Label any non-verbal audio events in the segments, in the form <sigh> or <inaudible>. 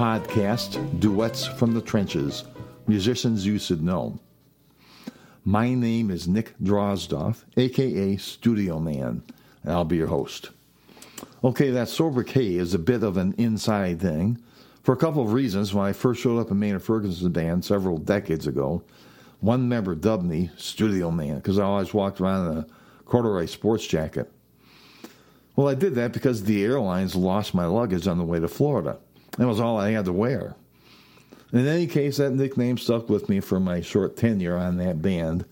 podcast Duets from the Trenches Musicians You Should Know. My name is Nick Drozdoff, aka Studio Man, and I'll be your host. Okay, that sobriquet is a bit of an inside thing for a couple of reasons. When I first showed up in Maynard Ferguson's band several decades ago, one member dubbed me Studio Man because I always walked around in a corduroy sports jacket. Well, I did that because the airlines lost my luggage on the way to Florida. That was all I had to wear. In any case, that nickname stuck with me for my short tenure on that band.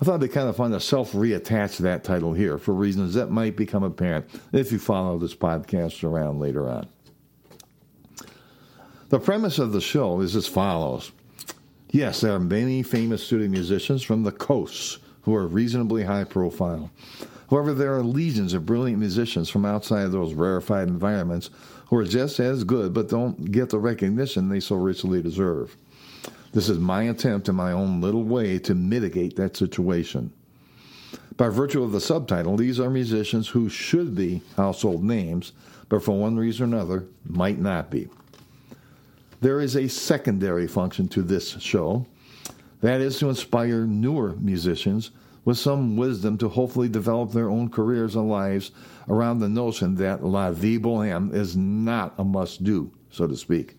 I thought it'd be kind of fun to self reattach that title here for reasons that might become apparent if you follow this podcast around later on. The premise of the show is as follows Yes, there are many famous studio musicians from the coasts who are reasonably high profile. However, there are legions of brilliant musicians from outside of those rarefied environments who are just as good but don't get the recognition they so richly deserve. This is my attempt in my own little way to mitigate that situation. By virtue of the subtitle, these are musicians who should be household names, but for one reason or another might not be. There is a secondary function to this show that is to inspire newer musicians with some wisdom to hopefully develop their own careers and lives around the notion that la vie boheme is not a must do, so to speak.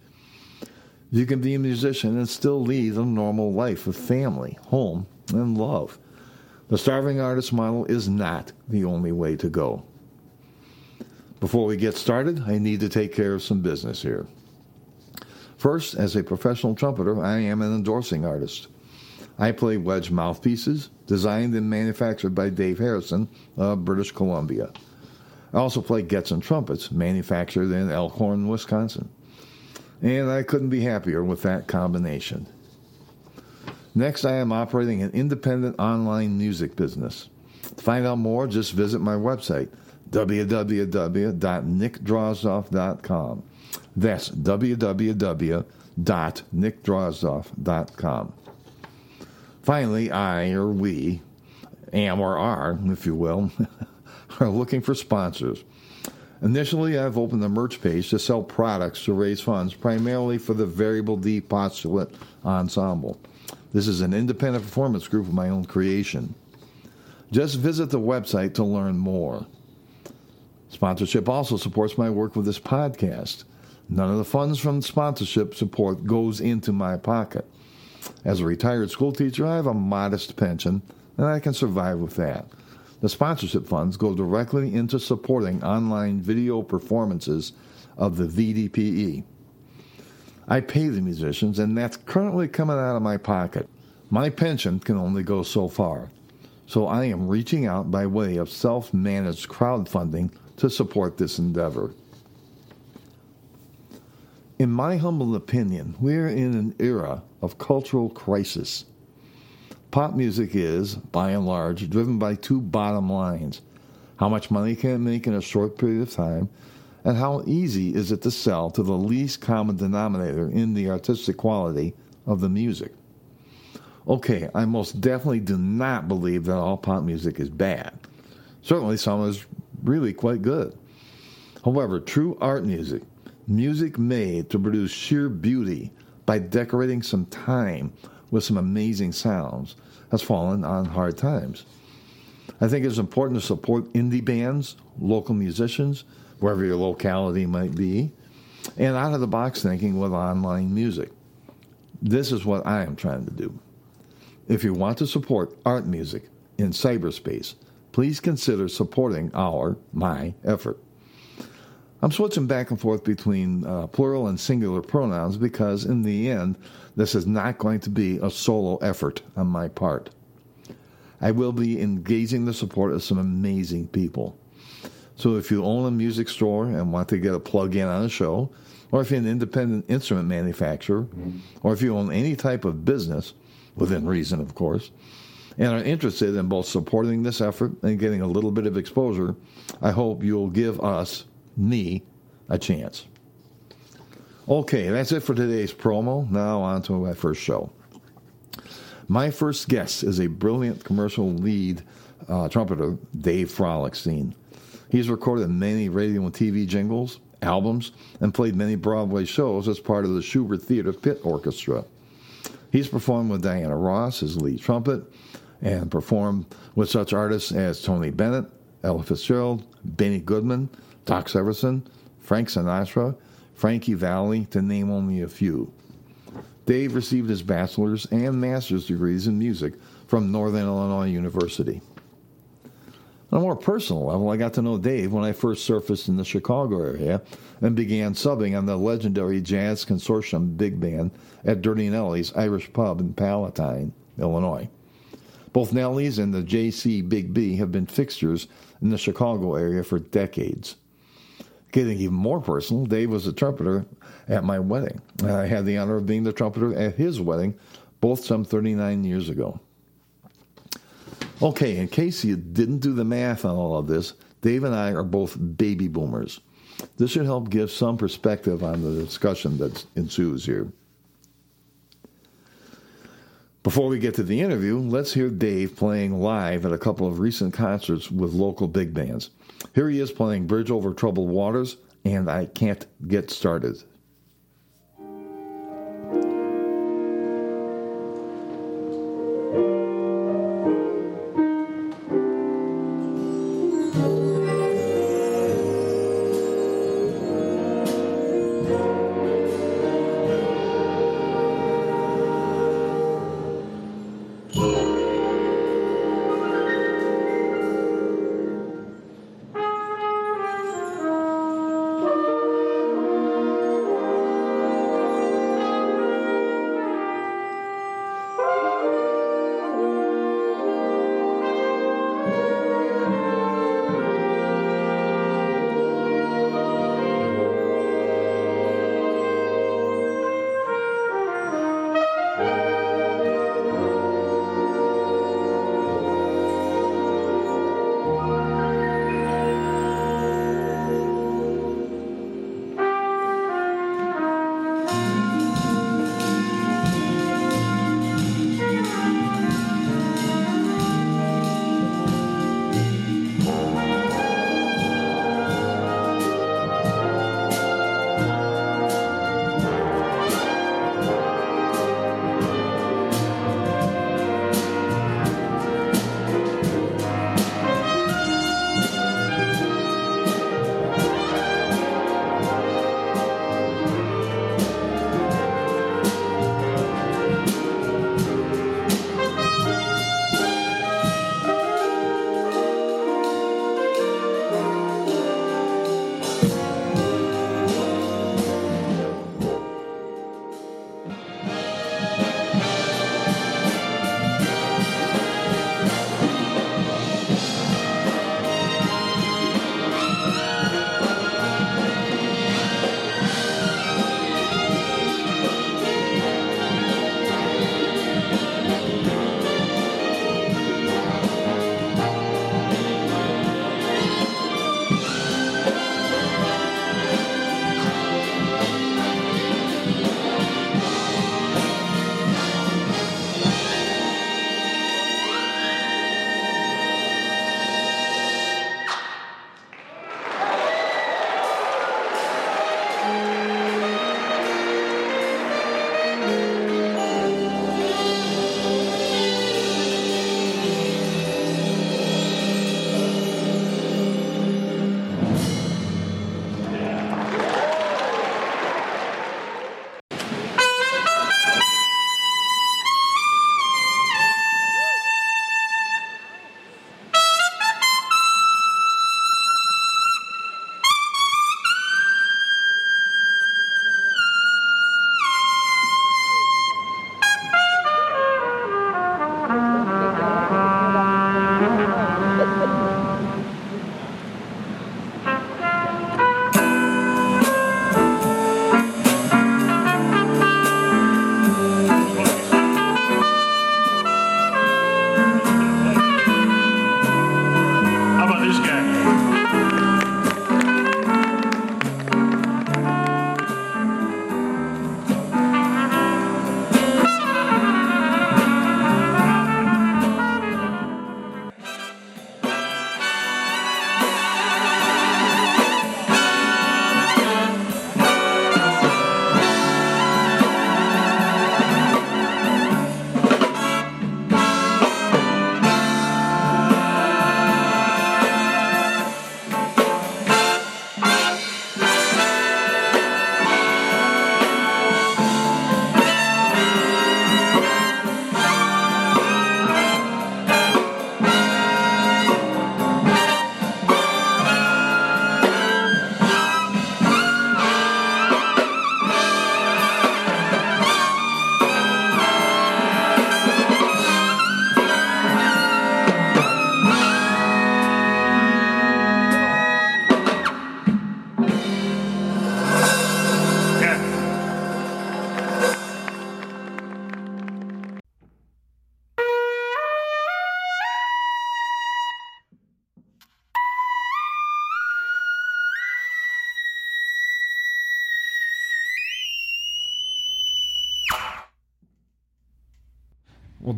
You can be a musician and still lead a normal life with family, home, and love. The starving artist model is not the only way to go. Before we get started, I need to take care of some business here. First, as a professional trumpeter, I am an endorsing artist. I play wedge mouthpieces, designed and manufactured by Dave Harrison of British Columbia. I also play Getzen trumpets, manufactured in Elkhorn, Wisconsin. And I couldn't be happier with that combination. Next, I am operating an independent online music business. To find out more, just visit my website, www.nickdrozdoff.com. That's www.nickdrozdoff.com. Finally, I or we, am or are, if you will, <laughs> are looking for sponsors. Initially, I've opened a merch page to sell products to raise funds primarily for the Variable D Postulate Ensemble. This is an independent performance group of my own creation. Just visit the website to learn more. Sponsorship also supports my work with this podcast. None of the funds from sponsorship support goes into my pocket. As a retired school teacher, I have a modest pension, and I can survive with that. The sponsorship funds go directly into supporting online video performances of the VDPE. I pay the musicians, and that's currently coming out of my pocket. My pension can only go so far, so I am reaching out by way of self managed crowdfunding to support this endeavor. In my humble opinion, we're in an era of cultural crisis. Pop music is, by and large, driven by two bottom lines how much money can it make in a short period of time, and how easy is it to sell to the least common denominator in the artistic quality of the music. Okay, I most definitely do not believe that all pop music is bad. Certainly, some is really quite good. However, true art music, music made to produce sheer beauty by decorating some time with some amazing sounds, has fallen on hard times. I think it's important to support indie bands, local musicians, wherever your locality might be, and out of the box thinking with online music. This is what I am trying to do. If you want to support art music in cyberspace, please consider supporting our, my effort. I'm switching back and forth between uh, plural and singular pronouns because, in the end, this is not going to be a solo effort on my part. I will be engaging the support of some amazing people. So, if you own a music store and want to get a plug in on a show, or if you're an independent instrument manufacturer, or if you own any type of business, within reason, of course, and are interested in both supporting this effort and getting a little bit of exposure, I hope you'll give us me a chance. Okay, that's it for today's promo. Now on to my first show. My first guest is a brilliant commercial lead uh, trumpeter, Dave Frolickstein. He's recorded many radio and TV jingles, albums and played many Broadway shows as part of the Shubert Theater Pit Orchestra. He's performed with Diana Ross as lead trumpet and performed with such artists as Tony Bennett, Ella Fitzgerald, Benny Goodman, Doc Severinsen, Frank Sinatra, Frankie Valli, to name only a few. Dave received his bachelor's and master's degrees in music from Northern Illinois University. On a more personal level, I got to know Dave when I first surfaced in the Chicago area and began subbing on the legendary Jazz Consortium Big Band at Dirty Nellie's Irish Pub in Palatine, Illinois. Both Nellie's and the JC Big B have been fixtures in the Chicago area for decades. Getting even more personal, Dave was a trumpeter at my wedding. And I had the honor of being the trumpeter at his wedding, both some 39 years ago. Okay, in case you didn't do the math on all of this, Dave and I are both baby boomers. This should help give some perspective on the discussion that ensues here. Before we get to the interview, let's hear Dave playing live at a couple of recent concerts with local big bands. Here he is playing Bridge Over Troubled Waters and I Can't Get Started.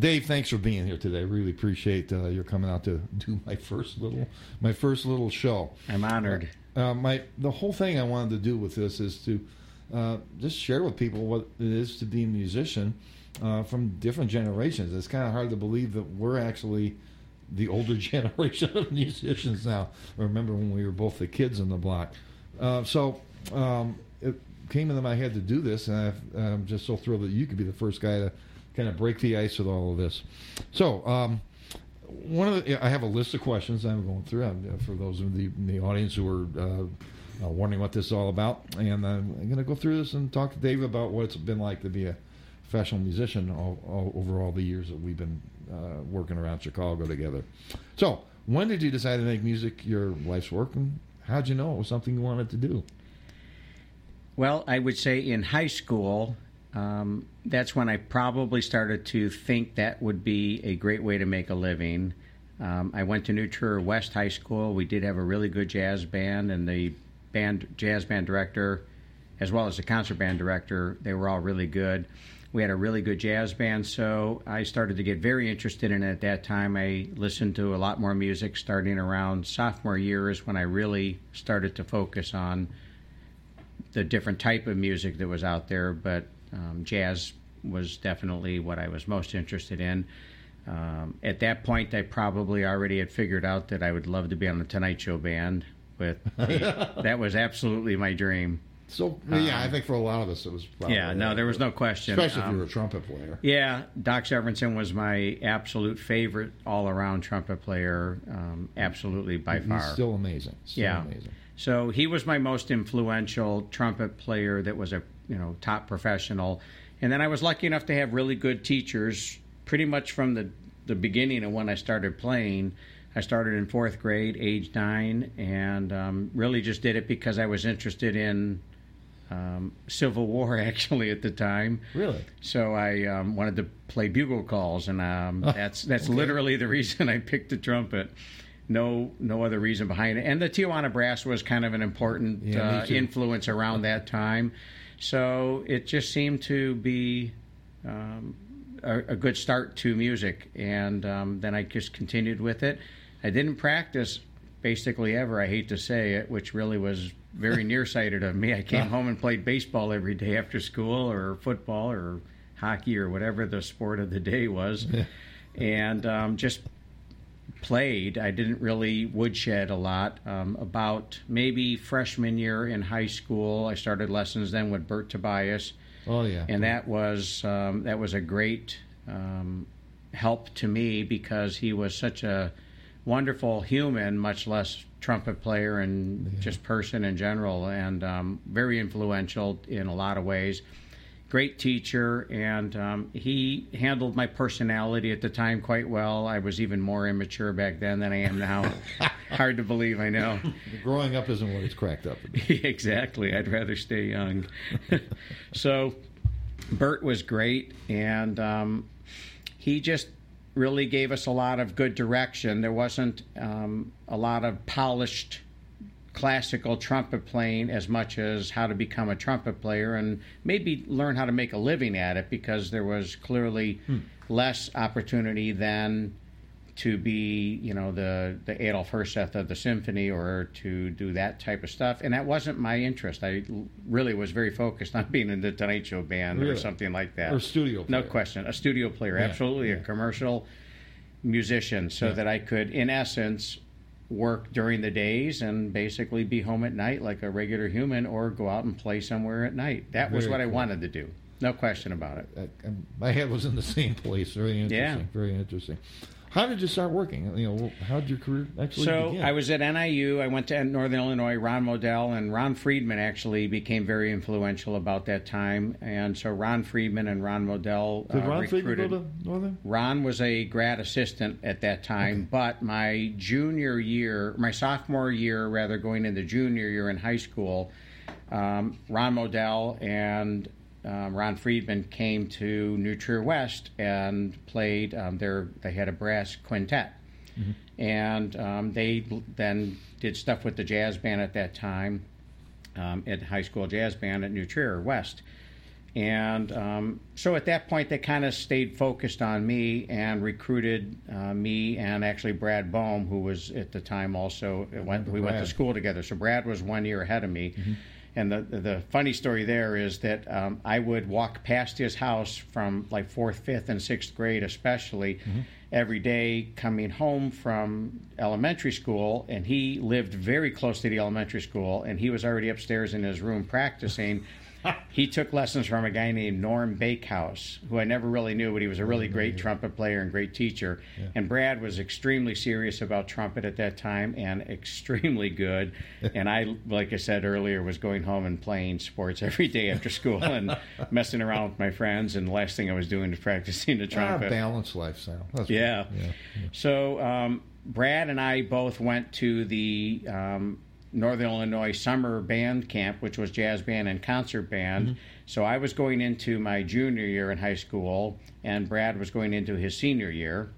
Dave, thanks for being here today. I really appreciate uh, your coming out to do my first little my first little show. I'm honored. Uh, my the whole thing I wanted to do with this is to uh, just share with people what it is to be a musician uh, from different generations. It's kind of hard to believe that we're actually the older <laughs> generation of musicians now. I remember when we were both the kids in the block. Uh, so um, it came into my head to do this, and i am just so thrilled that you could be the first guy to kind of break the ice with all of this. So. Um, one of the, I have a list of questions I'm going through I'm, uh, for those in the, in the audience who are uh, uh, wondering what this is all about, and I'm going to go through this and talk to Dave about what it's been like to be a professional musician all, all, over all the years that we've been uh, working around Chicago together. So, when did you decide to make music your life's work, and how'd you know it was something you wanted to do? Well, I would say in high school, um, that's when I probably started to think that would be a great way to make a living. Um, I went to New West High School. We did have a really good jazz band, and the band jazz band director, as well as the concert band director, they were all really good. We had a really good jazz band, so I started to get very interested in it at that time. I listened to a lot more music starting around sophomore years when I really started to focus on the different type of music that was out there. But um, jazz was definitely what I was most interested in. Um, at that point, I probably already had figured out that I would love to be on the Tonight Show band. With <laughs> that was absolutely my dream. So yeah, um, I think for a lot of us it was. yeah, no, there was no question. Especially if you were a um, trumpet player. Yeah, Doc Severinsen was my absolute favorite all-around trumpet player. Um, absolutely by He's far. Still amazing. Still yeah. amazing. So he was my most influential trumpet player that was a you know top professional, and then I was lucky enough to have really good teachers pretty much from the the beginning of when I started playing. I started in fourth grade, age nine, and um, really just did it because I was interested in um, Civil War <laughs> actually at the time. Really? So I um, wanted to play bugle calls, and um, that's that's okay. literally the <laughs> reason I picked the trumpet no no other reason behind it. And the Tijuana Brass was kind of an important yeah, uh, influence around that time. So it just seemed to be um, a, a, good start to music. And um, then I just continued with it. I didn't practice basically ever, I hate to say it, which really was very <laughs> nearsighted of me. I came home and played baseball every day after school or football or hockey or whatever the sport of the day was. and um, just played. I didn't really woodshed a lot. Um, about maybe freshman year in high school, I started lessons then with Bert Tobias. Oh yeah, and that was um, that was a great um, help to me because he was such a wonderful human, much less trumpet player and yeah. just person in general, and um, very influential in a lot of ways great teacher, and um, he handled my personality at the time quite well. I was even more immature back then than I am now. <laughs> Hard to believe, I know. Growing up isn't what it's cracked up. <laughs> exactly. I'd rather stay young. <laughs> so, Bert was great, and um, he just really gave us a lot of good direction. There wasn't um, a lot of polished classical trumpet playing as much as how to become a trumpet player and maybe learn how to make a living at it because there was clearly hmm. less opportunity than to be, you know, the the Adolf Herseth of the symphony or to do that type of stuff. And that wasn't my interest. I really was very focused on <laughs> being in the Tonight Show band really? or something like that. Or studio player. No question. A studio player, yeah, absolutely. Yeah. A commercial musician so yeah. that I could, in essence, work during the days and basically be home at night like a regular human or go out and play somewhere at night. That Very was what cool. I wanted to do. No question about it. I, I, my head was in the same place. Very interesting. Yeah. Very interesting. How did you start working? You know, how did your career actually begin? so begin? I was at NIU. I went to Northern Illinois. Ron Modell and Ron Friedman actually became very influential about that time. And so Ron Friedman and Ron Modell did uh, Ron recruited. Friedman go to Northern? Ron was a grad assistant at that time, okay. but my junior year, my sophomore year, rather going into junior year in high school, um, Ron Modell and um, Ron Friedman came to New Trier West and played um, their. They had a brass quintet, mm-hmm. and um, they then did stuff with the jazz band at that time, um, at high school jazz band at New Trier West. And um, so at that point, they kind of stayed focused on me and recruited uh, me and actually Brad Bohm, who was at the time also went, we went to school together. So Brad was one year ahead of me. And the the funny story there is that um, I would walk past his house from like fourth, fifth, and sixth grade, especially every day coming home from elementary school. And he lived very close to the elementary school, and he was already upstairs in his room practicing. <laughs> he took lessons from a guy named Norm Bakehouse, who I never really knew, but he was a really great trumpet player and great teacher. And Brad was extremely serious about trumpet at that time and <laughs> extremely good. and I, like I said earlier, was going home and playing sports every day after school <laughs> and messing around with my friends. And the last thing I was doing was practicing the Ah, trumpet. balanced lifestyle. That's Yeah. yeah. So um, Brad and I both went to the um, Northern Illinois summer band camp, which was jazz band and concert band. So I was going into my junior year in high school, and Brad was going into his senior year.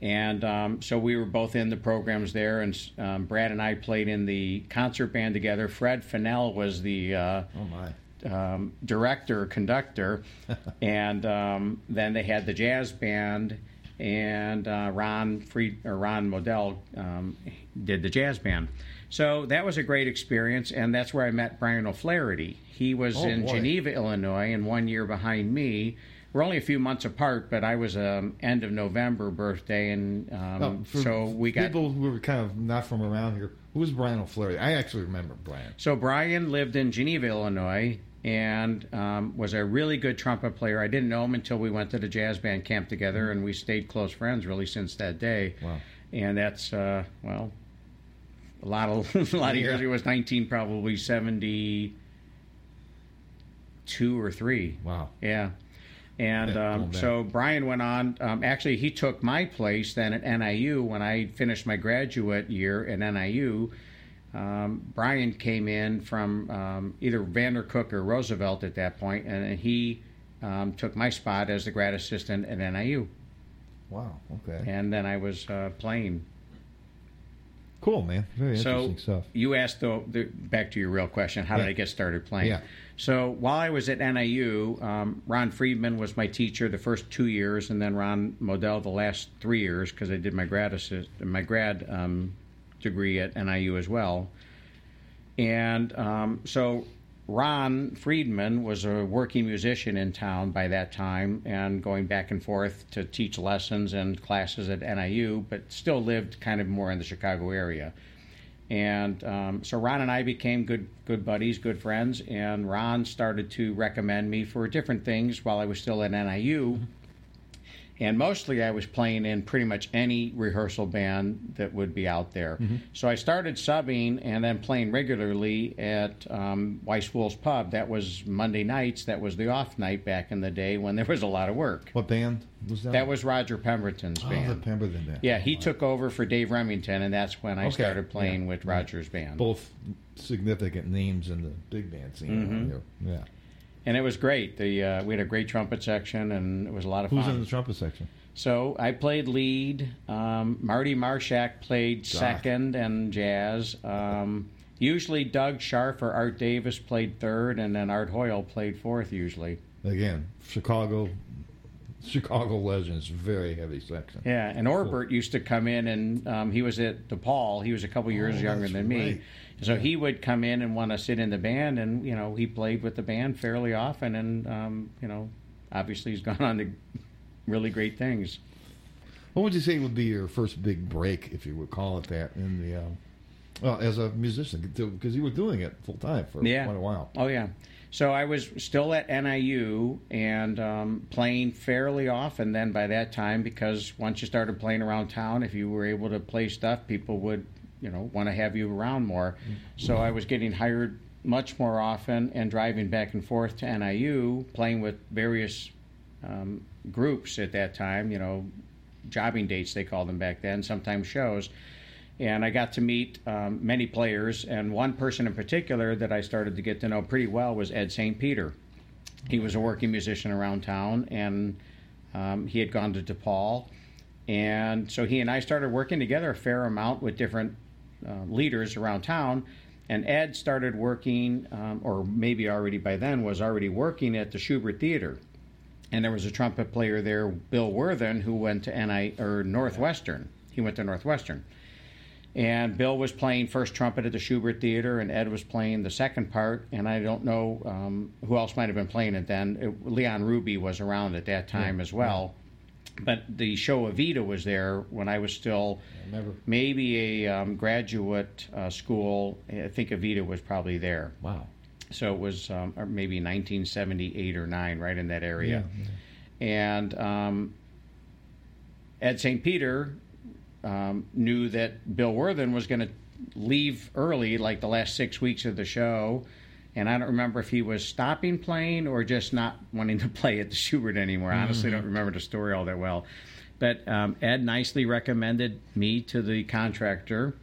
And um, so we were both in the programs there, and um, Brad and I played in the concert band together. Fred Fennell was the uh, Oh my. um, director, conductor, <laughs> and um, then they had the jazz band, and uh, Ron Fried, or Ron Modell um, did the jazz band. So that was a great experience, and that's where I met Brian O'Flaherty. He was Oh, in boy. Geneva, Illinois, and one year behind me. We're only a few months apart, but I was um, end of November birthday, and um, for so we got people who were kind of not from around here. Who was Brian O'Flaherty? I actually remember Brian. So Brian lived in Geneva, Illinois, and um, was a really good trumpet player. I didn't know him until we went to the jazz band camp together, and we stayed close friends really since that day. Wow. And that's uh, well, a lot of <laughs> a lot of years. Yeah. It was nineteen, probably seventy two or three. Wow. Yeah. And um, so Brian went on. Um, actually, he took my place then at NIU when I finished my graduate year at NIU. Um, Brian came in from um, either Vandercook or Roosevelt at that point, and he um, took my spot as the grad assistant at NIU. Wow. Okay. And then I was uh, playing. Cool, man. Very So interesting stuff. you asked though the, back to your real question: How did I get started playing? Yeah. So while I was at NIU, um, Ron Friedman was my teacher the first two years, and then Ron Modell the last three years because I did my grad assist, my grad um, degree at NIU as well. And um, so Ron Friedman was a working musician in town by that time and going back and forth to teach lessons and classes at NIU, but still lived kind of more in the Chicago area. And um, so Ron and I became good good buddies, good friends, and Ron started to recommend me for different things while I was still at NIU. And mostly I was playing in pretty much any rehearsal band that would be out there. So I started subbing and then playing regularly at um, Weiss Pub. That was Monday nights. That was the off night back in the day when there was a lot of work. What band was that? That was Roger Pemberton's oh, band. the Pemberton band. Yeah, he took over for Dave Remington, and that's when I Okay, started playing yeah, with. Roger's band. both significant names in the big band scene Mm-hmm. Yeah. And it was great. The uh, we had a great trumpet section, and it was a lot of fun. Who's in the trumpet section? So I played lead. Um, Marty Marshak played second and jazz. Um, usually Doug Scharf or Art Davis played third, and then Art Hoyle played fourth usually. Again, Chicago, Chicago legends, very heavy section. Yeah, and Orbert used to come in, and um, he was at DePaul. He was a couple years Oh, younger than me, right. So he would come in and want to sit in the band, and you know he played with the band fairly often, and um, you know obviously he's <laughs> gone on to really great things. What would you say would be your first big break, if you would call it that, in the um, well, as a musician, because you were doing it full time for Yeah. quite a while. Oh yeah. So I was still at NIU and um, playing fairly often then by that time because once you started playing around town, if you were able to play stuff, people would, you know, want to have you around more. So I was getting hired much more often and driving back and forth to NIU, playing with various um, groups at that time, you know, jobbing dates they called them back then, sometimes shows. And I got to meet um, many players, and one person in particular that I started to get to know pretty well was Ed St. Peter. He was a working musician around town, and um, he had gone to DePaul. And so he and I started working together a fair amount with different uh, leaders around town. And Ed started working, um, or maybe already by then was already working at the Shubert Theater. And there was a trumpet player there, Bill Worthen, who went to NI or Northwestern. He went to Northwestern. And Bill was playing first trumpet at the Shubert Theater, and Ed was playing the second part. And I don't know um, who else might have been playing it then. It, Leon Ruby was around at that time as well. But the show Evita was there when I was still maybe a um, graduate uh, school. I think Evita was probably there. Wow. So it was um, or maybe 1978 or 9, right in that area. And um, Ed St. Peter um, knew that Bill Worthen was going to leave early, like the last six weeks of the show. And I don't remember if he was stopping playing or just not wanting to <laughs> play at the Shubert anymore. I honestly don't remember the story all that well. But um, Ed nicely recommended me to the contractor,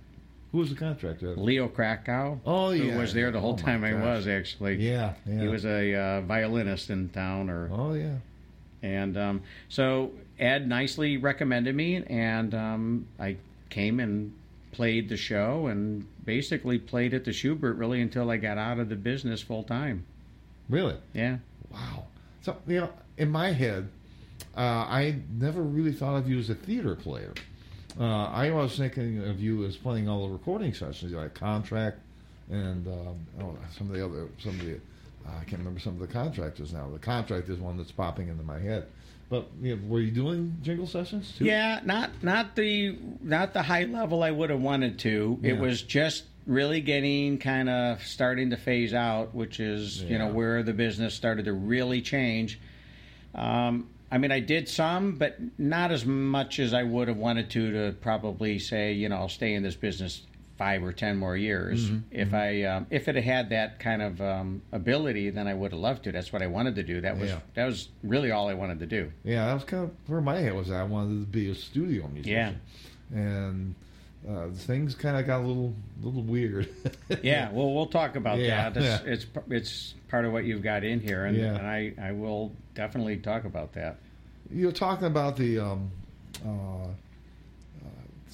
Who was the contractor? Leo Krakow. Oh, yeah. Who was there the whole Oh, time I was, actually. Yeah, yeah. He was a uh, violinist in town, or Oh yeah. and um, so Ed nicely recommended me, and um, I came and played the show, and basically played at the Shubert really until I got out of the business full time. Really? Yeah. Wow. So you know, in my head, uh, I never really thought of you as a theater player. Uh, I was thinking of you as playing all the recording sessions, like contract, and um, oh, some of the other, some of the, I can't remember some of the contractors now. The contract is one that's popping into my head. But you know, were you doing jingle sessions too? Yeah, not not the not the high level I would have wanted to. It was just really getting kind of starting to phase out, which is you know where the business started to really change. Um, I mean, I did some, but not as much as I would have wanted to. To probably say, you know, I'll stay in this business five or ten more years. Mm-hmm. If I um, if it had that kind of um, ability, then I would have loved to. That's what I wanted to do. That was Yeah. that was really all I wanted to do. Yeah, that was kind of where my head was. at. I wanted to be a studio musician. Yeah. And uh, things kind of got a little, little weird. <laughs> Yeah, well, we'll talk about Yeah, that. It's, yeah. it's it's part of what you've got in here, and, Yeah. and I, I will definitely talk about that. You're talking about the, um, uh,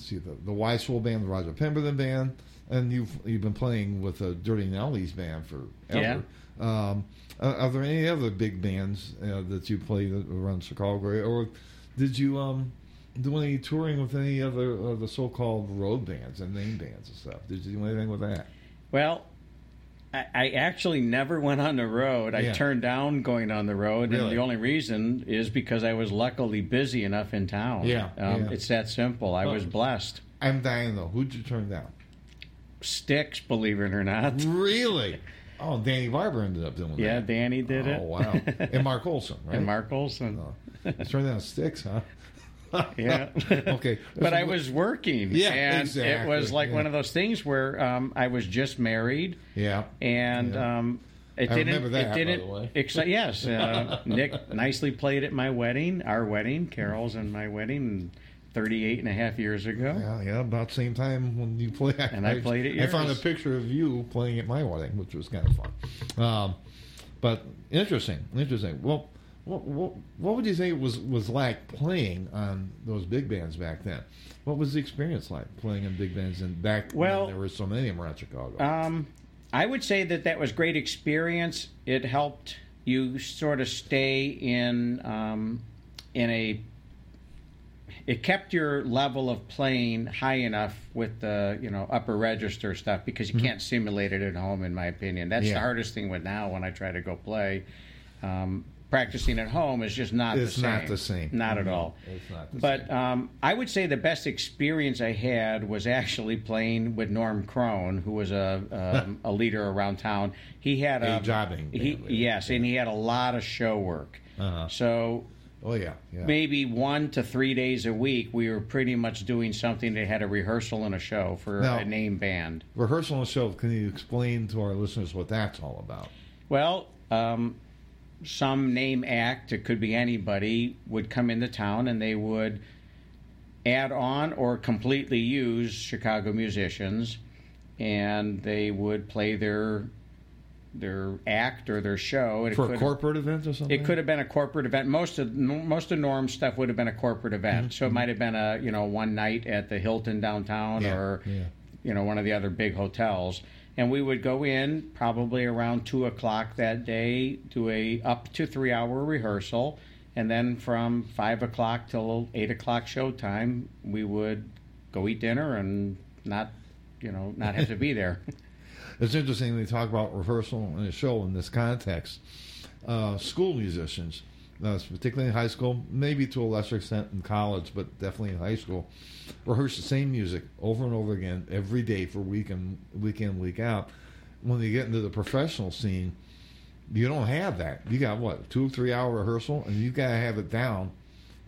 see, the, the Wise Fools band, the Roger Pemberton band, and you've you've been playing with a Dirty Nellies band forever. Um, are, are there any other big bands uh, that you play that around Chicago, or did you um, do any touring with any other of the so-called road bands and name bands and stuff? Did you do anything with that? Well, I, I actually never went on the road. I turned down going on the road, Really? and the only reason is because I was luckily busy enough in town. Yeah, um, yeah. it's that simple. I Well- was blessed. I'm dying though. Who'd you turn down? Styx, believe it or not. Really? <laughs> Oh, Danny Barber ended up doing Yeah, that. Yeah, Danny did it. Oh wow! And Mark Olson, <laughs> right? and Mark Olson. Oh. Turned down Styx, huh? <laughs> Yeah. okay. but I was working. Yeah, and exactly, it was like yeah. one of those things where um, I was just married. Yeah. and Yeah. um, it I didn't. that, it didn't. the way. Exci- yes, uh, <laughs> Nick nicely played at my wedding, our wedding, Carol's and my wedding, 38 and a half years ago. Yeah, yeah, about the same time when you played. And I played at I found a picture of you playing at my wedding, which was kind of fun. Um, but interesting, interesting. Well, what, what, what would you say was was like playing on those big bands back then? What was the experience like playing in big bands and back Well- when there were so many of them around Chicago? Um, I would say that that was great experience. It helped you sort of stay in um, in a. It kept your level of playing high enough with the you know upper register stuff because you can't simulate it at home. In my opinion, that's Mm-hmm. Yeah. the hardest thing with now when I try to go play. Um, practicing at home is just not It's the same. not the same. Not at all. it's not the but same. um, I would say the best experience I had was actually playing with Norm Crone, who was a um, <laughs> a leader around town. He had A a, jobbing He, yes, and he had a lot of show work. Uh-huh. So oh yeah, yeah. maybe one to three days a week, we were pretty much doing something that had a rehearsal and a show for Now- a name band. Rehearsal and a show. Can you explain to our listeners what that's all about? Well, um, some name act, it could be anybody, would come into town and they would add on or completely use Chicago musicians, and they would play their their act or their show. And it For a corporate event or something? it could have been a corporate event. Most of most of Norm's stuff would have been a corporate event. So it might have been a you know one night at the Hilton downtown Mm-hmm. Yeah, or yeah. you know one of the other big hotels. And we would go in probably around two o'clock that day, do a up to three hour rehearsal, and then from five o'clock till eight o'clock showtime, we would go eat dinner and not, you know, not have to be there. <laughs> It's interesting you talk about rehearsal in a show in this context. Uh, school musicians, uh, particularly in high school, maybe to a lesser extent in college, but definitely in high school, rehearse the same music over and over again every day for week and week in, week out. When you get into the professional scene, you don't have that. You got what two, or three hour rehearsal, and you got to have it down,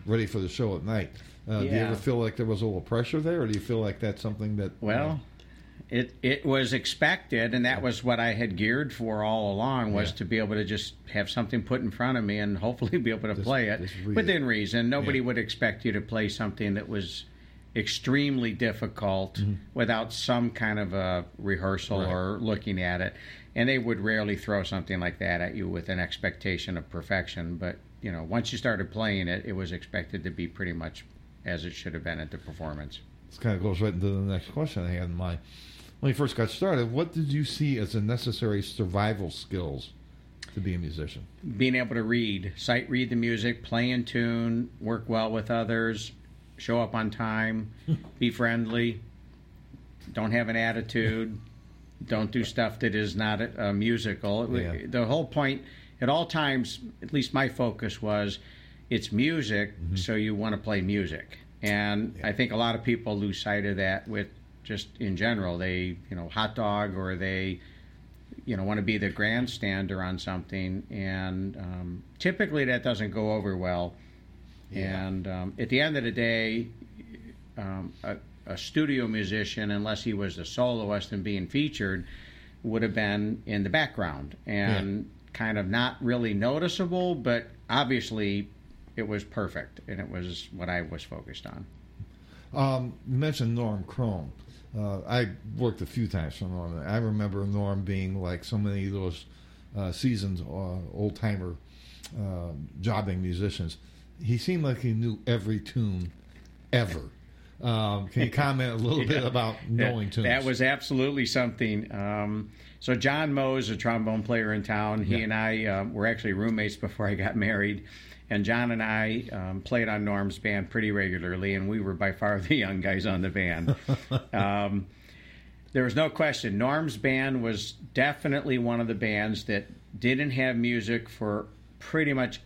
ready for the show at night. Uh, Do you ever feel like there was a little pressure there, or do you feel like that's something that Well, it it was expected, and that was what I had geared for all along was Yeah. to be able to just have something put in front of me and hopefully be able to Just- play it within it. reason. Nobody Yeah. would expect you to play something that was extremely difficult without some kind of a rehearsal Mm-hmm. Right. or looking at it. And they would rarely throw something like that at you with an expectation of perfection. But you know, once you started playing it, it was expected to be pretty much as it should have been at the performance. This kind of goes right into the next question I had in mind. When you first got started, what did you see as the necessary survival skills to be a musician? being able to read, sight read the music, play in tune, work well with others, show up on time, <laughs> be friendly, don't have an attitude, don't do stuff that is not a, a musical. Yeah. The whole point, at all times, at least my focus was, it's music, mm-hmm. so you want to play music. And I think a lot of people lose sight of that with just in general. They, you know, hot dog or they you know want to be the grandstander on something and um, typically that doesn't go over well and um, at the end of the day um, a, a studio musician unless he was the soloist and being featured would have been in the background and kind of not really noticeable but obviously it was perfect and it was what i was focused on Um, you mentioned Norm Crone. Uh, I worked a few times for Norm. I remember Norm being like so many of those uh, seasoned uh, old timer uh, jobbing musicians. He seemed like he knew every tune ever. Um, can you <laughs> comment a little bit about knowing that, tunes? That was absolutely something. Um, so John Mose, a trombone player in town, he Yeah. and I um, were actually roommates before I got married. And John and I um, played on Norm's band pretty regularly, and we were by far <laughs> the young guys on the band. <laughs> um, there was no question. Norm's band was definitely one of the bands that didn't have music for pretty much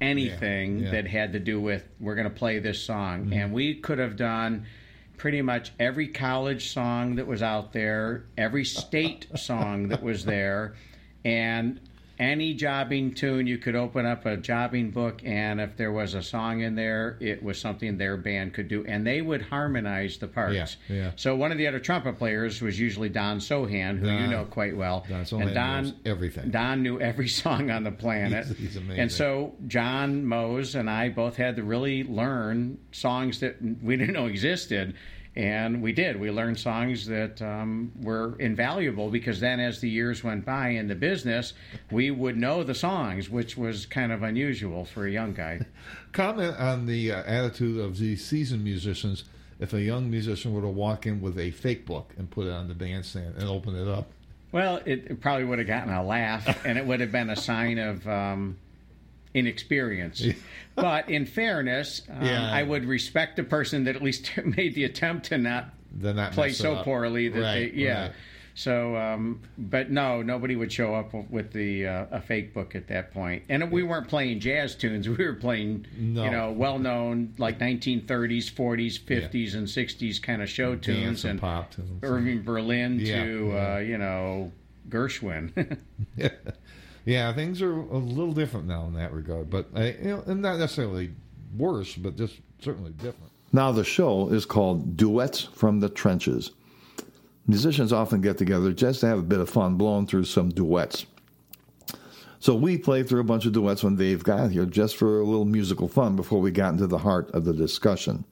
anything Yeah, yeah. that had to do with we're going to play this song, and we could have done pretty much every college song that was out there, every state song that was there, and any jobbing tune you could open up a jobbing book and if there was a song in there it was something their band could do and they would harmonize the parts Yeah, yeah. so one of the other trumpet players was usually Don Sohan, who you know quite well. Don Sohan and Don knows everything. Don knew every <laughs> song on the planet. He's- he's amazing. And so John Mose and I both had to really learn songs that we didn't know existed. And we did. We learned songs that um, were invaluable because then, as the years went by in the business, we would know the songs, which was kind of unusual for a young guy. <laughs> Comment on the uh, attitude of these seasoned musicians if a young musician were to walk in with a fake book and put it on the bandstand and open it up. Well, it, it probably would have gotten a laugh, and it would have been a sign of um, inexperience. but in fairness, um, Yeah. I would respect the person that at least <laughs> made the attempt to not not play so up. poorly that Right, they, yeah. right. So, um, but no, nobody would show up with the uh, a fake book at that point. And we weren't playing jazz tunes; <laughs> we were playing, No. you know, well-known like 1930s, 40s, 50s, and 60s kind of show tunes, Dance and pop tunes. Irving Berlin Yeah, to yeah. Uh, you know Gershwin. <laughs> yeah, things are a little different now in that regard, but uh, you know, and not necessarily worse, but just certainly different. Now, the show is called Duets from the Trenches. Musicians often get together just to have a bit of fun blowing through some duets. So we played through a bunch of duets when Dave got here just for a little musical fun before we got into the heart of the discussion.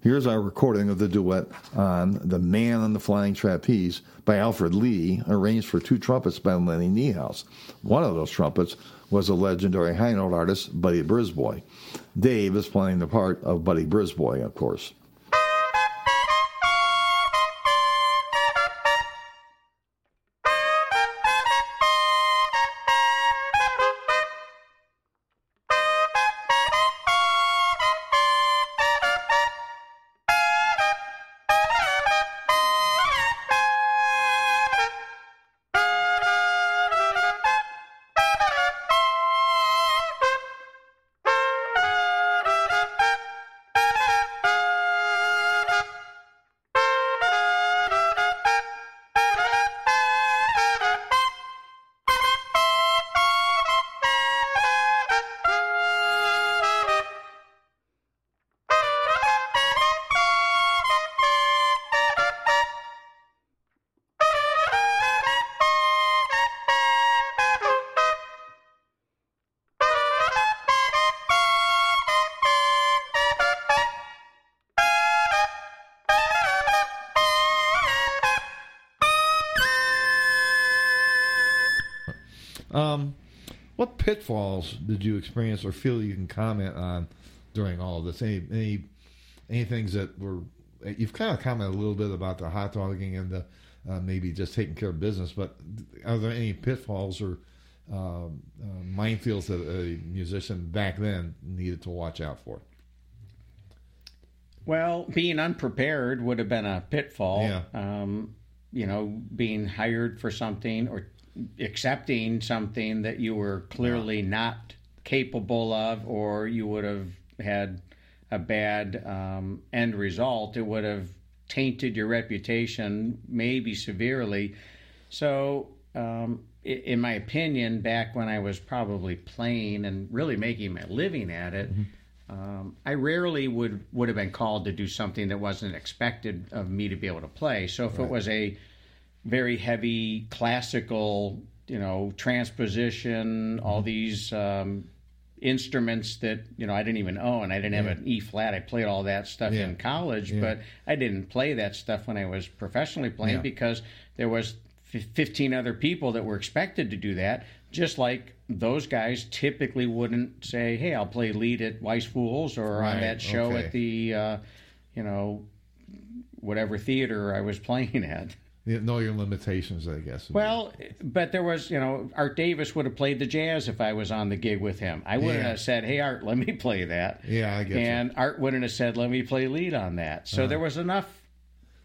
Here's our recording of the duet on The Man on the Flying Trapeze by Alfred Lee, arranged for two trumpets by Lenny Niehaus. One of those trumpets was the legendary high note artist Buddy Brisbois. Dave is playing the part of Buddy Brisbois, of course. Pitfalls did you experience or feel you can comment on during all of this? Any any any things that were you've kind of commented a little bit about the hot dogging and the uh, maybe just taking care of business, but are there any pitfalls or um, uh, minefields that a musician back then needed to watch out for? Well, being unprepared would have been a pitfall. Yeah. Um, you know, being hired for something or accepting something that you were clearly not capable of, or you would have had a bad um, end result. It would have tainted your reputation, maybe severely. So, um, in my opinion, back when I was probably playing and really making my living at it, mm-hmm. um, I rarely would would have been called to do something that wasn't expected of me to be able to play. So if right. it was a very heavy classical, you know, transposition, all these um, instruments that you know I didn't even own. I didn't have an E flat. I played all that stuff yeah. in college, yeah. but I didn't play that stuff when I was professionally playing because there was 15 other people that were expected to do that. Just like those guys typically wouldn't say, "Hey, I'll play lead at Wise Fools or right. on that show okay. at the, uh, you know, whatever theater I was <laughs> playing at." You know your limitations, I guess. Well, but there was, you know, Art Davis would have played the jazz if I was on the gig with him. I wouldn't yeah. have said, "Hey, Art, let me play that." Yeah, I get And you. Art wouldn't have said, "Let me play lead on that." So uh-huh. there was enough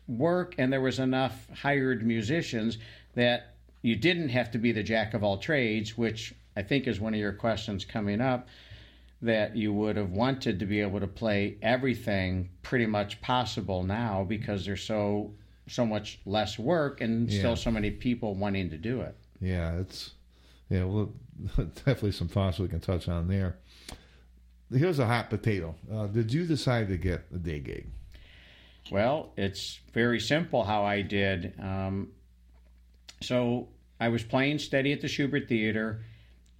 work and there was enough hired musicians that you didn't have to be the jack of all trades, which I think is one of your questions coming up. That you would have wanted to be able to play everything pretty much possible now because they're so so much less work and yeah. still so many people wanting to do it. Yeah, it's yeah, well, <laughs> definitely some thoughts we can touch on there. Here's a hot potato. Uh, did you decide to get a day gig? Well, it's very simple how I did. Um, so I was playing steady at the Shubert Theater,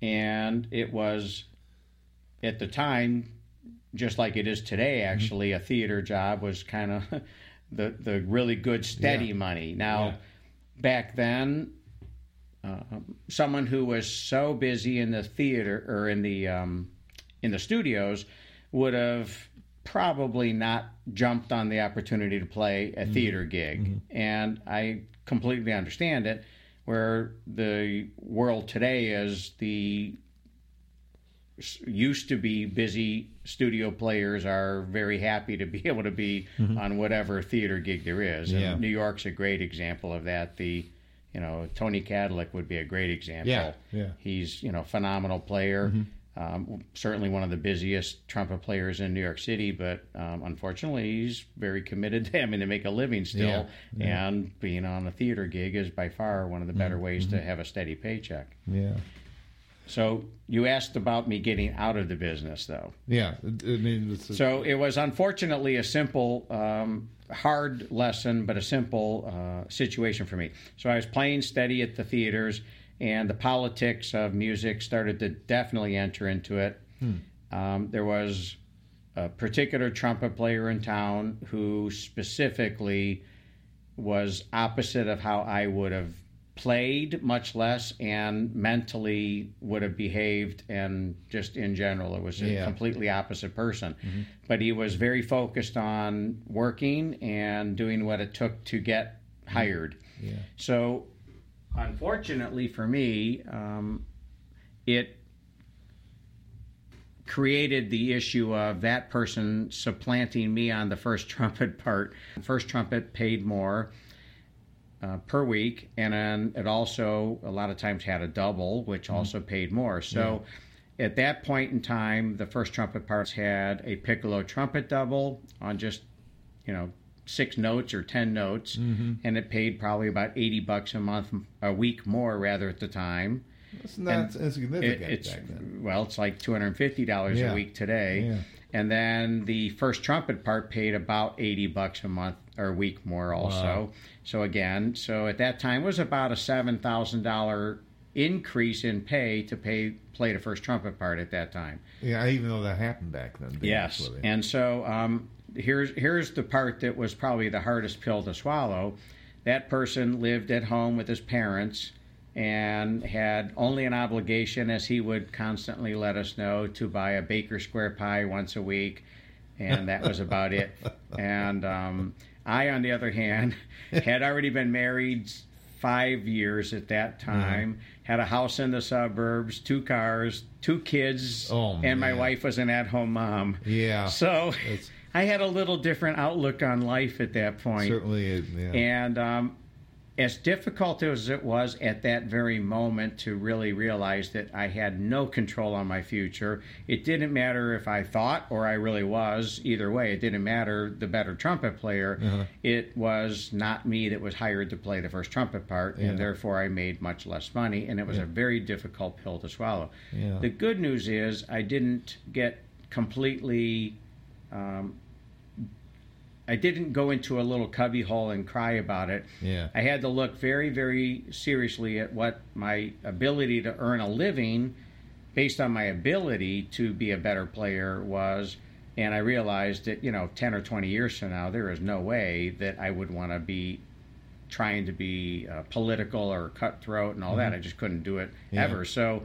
and it was at the time, just like it is today, mm-hmm. actually, mm-hmm. a theater job was kind of <laughs> the the really good steady yeah. money. Now, yeah. back then, uh, someone who was so busy in the theater or in the um, in the studios would have probably not jumped on the opportunity to play a mm-hmm. theater gig, mm-hmm. and I completely understand it. Where the world today is the used to be busy studio players are very happy to be <laughs> able to be mm-hmm. on whatever theater gig there is. And yeah. New York's a great example of that. The you know Tony Kadleck would be a great example. Yeah, yeah. He's you know phenomenal player. Mm-hmm. Um, certainly one of the busiest trumpet players in New York City, but um, unfortunately, he's very committed <laughs> to having to make a living still. Yeah, yeah. And being on a theater gig is by far one of the better mm-hmm. ways to have a steady paycheck. Yeah. So you asked about me getting out of the business, though. Yeah, I mean, a, so it was unfortunately a simple, um, hard lesson, but a simple uh, situation for me. So I was playing steady at the theaters, and the politics of music started to definitely enter into it. Hmm. Um, there was a particular trumpet player in town who specifically was opposite of how I would have played much less and mentally would have behaved and just in general it was a yeah. completely opposite person mm-hmm. but he was very focused on working and doing what it took to get hired yeah. so unfortunately for me um, it created the issue of that person supplanting me on the first <laughs> trumpet part first trumpet paid more uh, per week, and then it also a lot of times had a double, which mm-hmm. also paid more. So. Yeah. At that point in time, the first trumpet parts had a piccolo trumpet double on just, you know, six notes or ten notes, mm-hmm. and it paid probably about eighty bucks a month, a week more rather at the time. That's not insignificant. It, it's well, it's like two hundred and fifty dollars yeah. a week today. Yeah. And then the first trumpet part paid about eighty bucks a month or a week more also. Wow. So again, so at that time was about a seven thousand dollar increase in pay to pay play the first trumpet part at that time. Yeah, I even though that happened back then. Yes, and so um, here's here's the part that was probably the hardest pill to swallow. That person lived at home with his parents, and had only an obligation, as he would constantly let us know, to buy a Bakers Square pie once a week, and that was about it. <laughs> And um, I, on the other hand, <laughs> had already been married five years at that Mm-hmm. time, had a house in the suburbs, two cars, two kids, Oh, and my wife was an at home mom. Yeah. So It's- <laughs> I had a little different outlook on life at that point. Certainly, yeah. And um, as difficult as it was at that very moment to really realize that I had no control on my future, it didn't matter if I thought or I really was. Either way, it didn't matter the better trumpet player. Uh-huh. It was not me that was hired to play the first trumpet part, Yeah. and therefore I made much less money, and it was a very difficult pill to swallow. Yeah. The good news is I didn't get completely um, I didn't go into a little cubby hole and cry about it. Yeah. I had to look very, very seriously at what my ability to earn a living based on my ability to be a better player was. And I realized that, you know, 10 or 20 years from now, there is no way that I would want to be trying to be uh, political or cutthroat and all that. I just couldn't do it Yeah. ever. So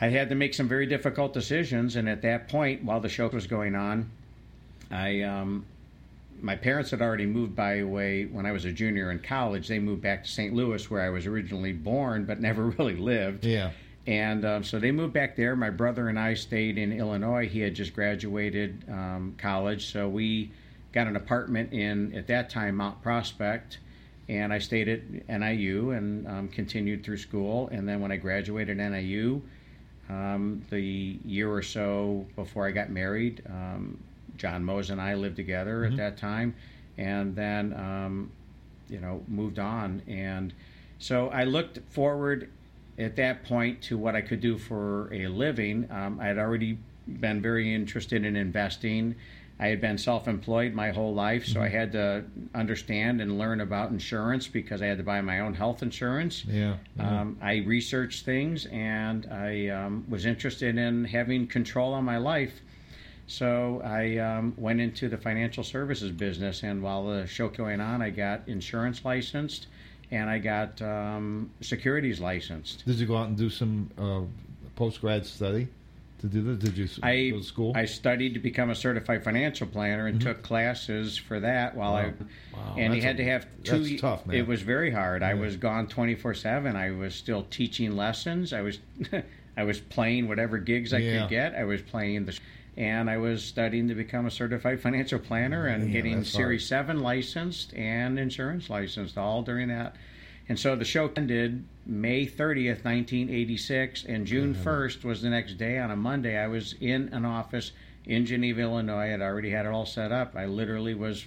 I had to make some very difficult decisions. And at that point, while the show was going on, I um, my parents had already moved by the way when I was a junior in college. They moved back to St. Louis, where I was originally born, but <laughs> never really lived. yeah. And um, so they moved back there. My brother and I stayed in Illinois. He had just graduated um, college, so we got an apartment in at that time Mount Prospect, and I stayed at NIU and um, continued through school. And then when I graduated NIU, um, the year or so before I got married, um, John Mose and I lived together at that time, and then um, you know moved on. And so I looked forward at that point to what I could do for a living. Um, I had already been very interested in investing. I had been self employed my whole life, so I had to understand and learn about insurance because I had to buy my own health insurance. Yeah. yeah. Um, I researched things and I um, was interested in having control on my life. So I um, went into the financial services business, and while the show going on, I got insurance licensed and I got um, securities licensed. Did you go out and do some uh, post grad study to do this? Did you I go to school? I studied to become a certified financial planner and took classes for that while I Mm-hmm. Wow, and you had a- to have two that's tough, man. It was very hard. I was gone 24/7. I was still teaching lessons. I was <laughs> I was playing whatever gigs I Yeah. could get. I was playing the and I was studying to become a certified financial planner and Man, getting Series 7 licensed and insurance licensed all during that. And so the show ended May 30th, 1986, and June 1st was the next day on a Monday. I was in an office in Geneva, Illinois. I had already had it all set up. I literally was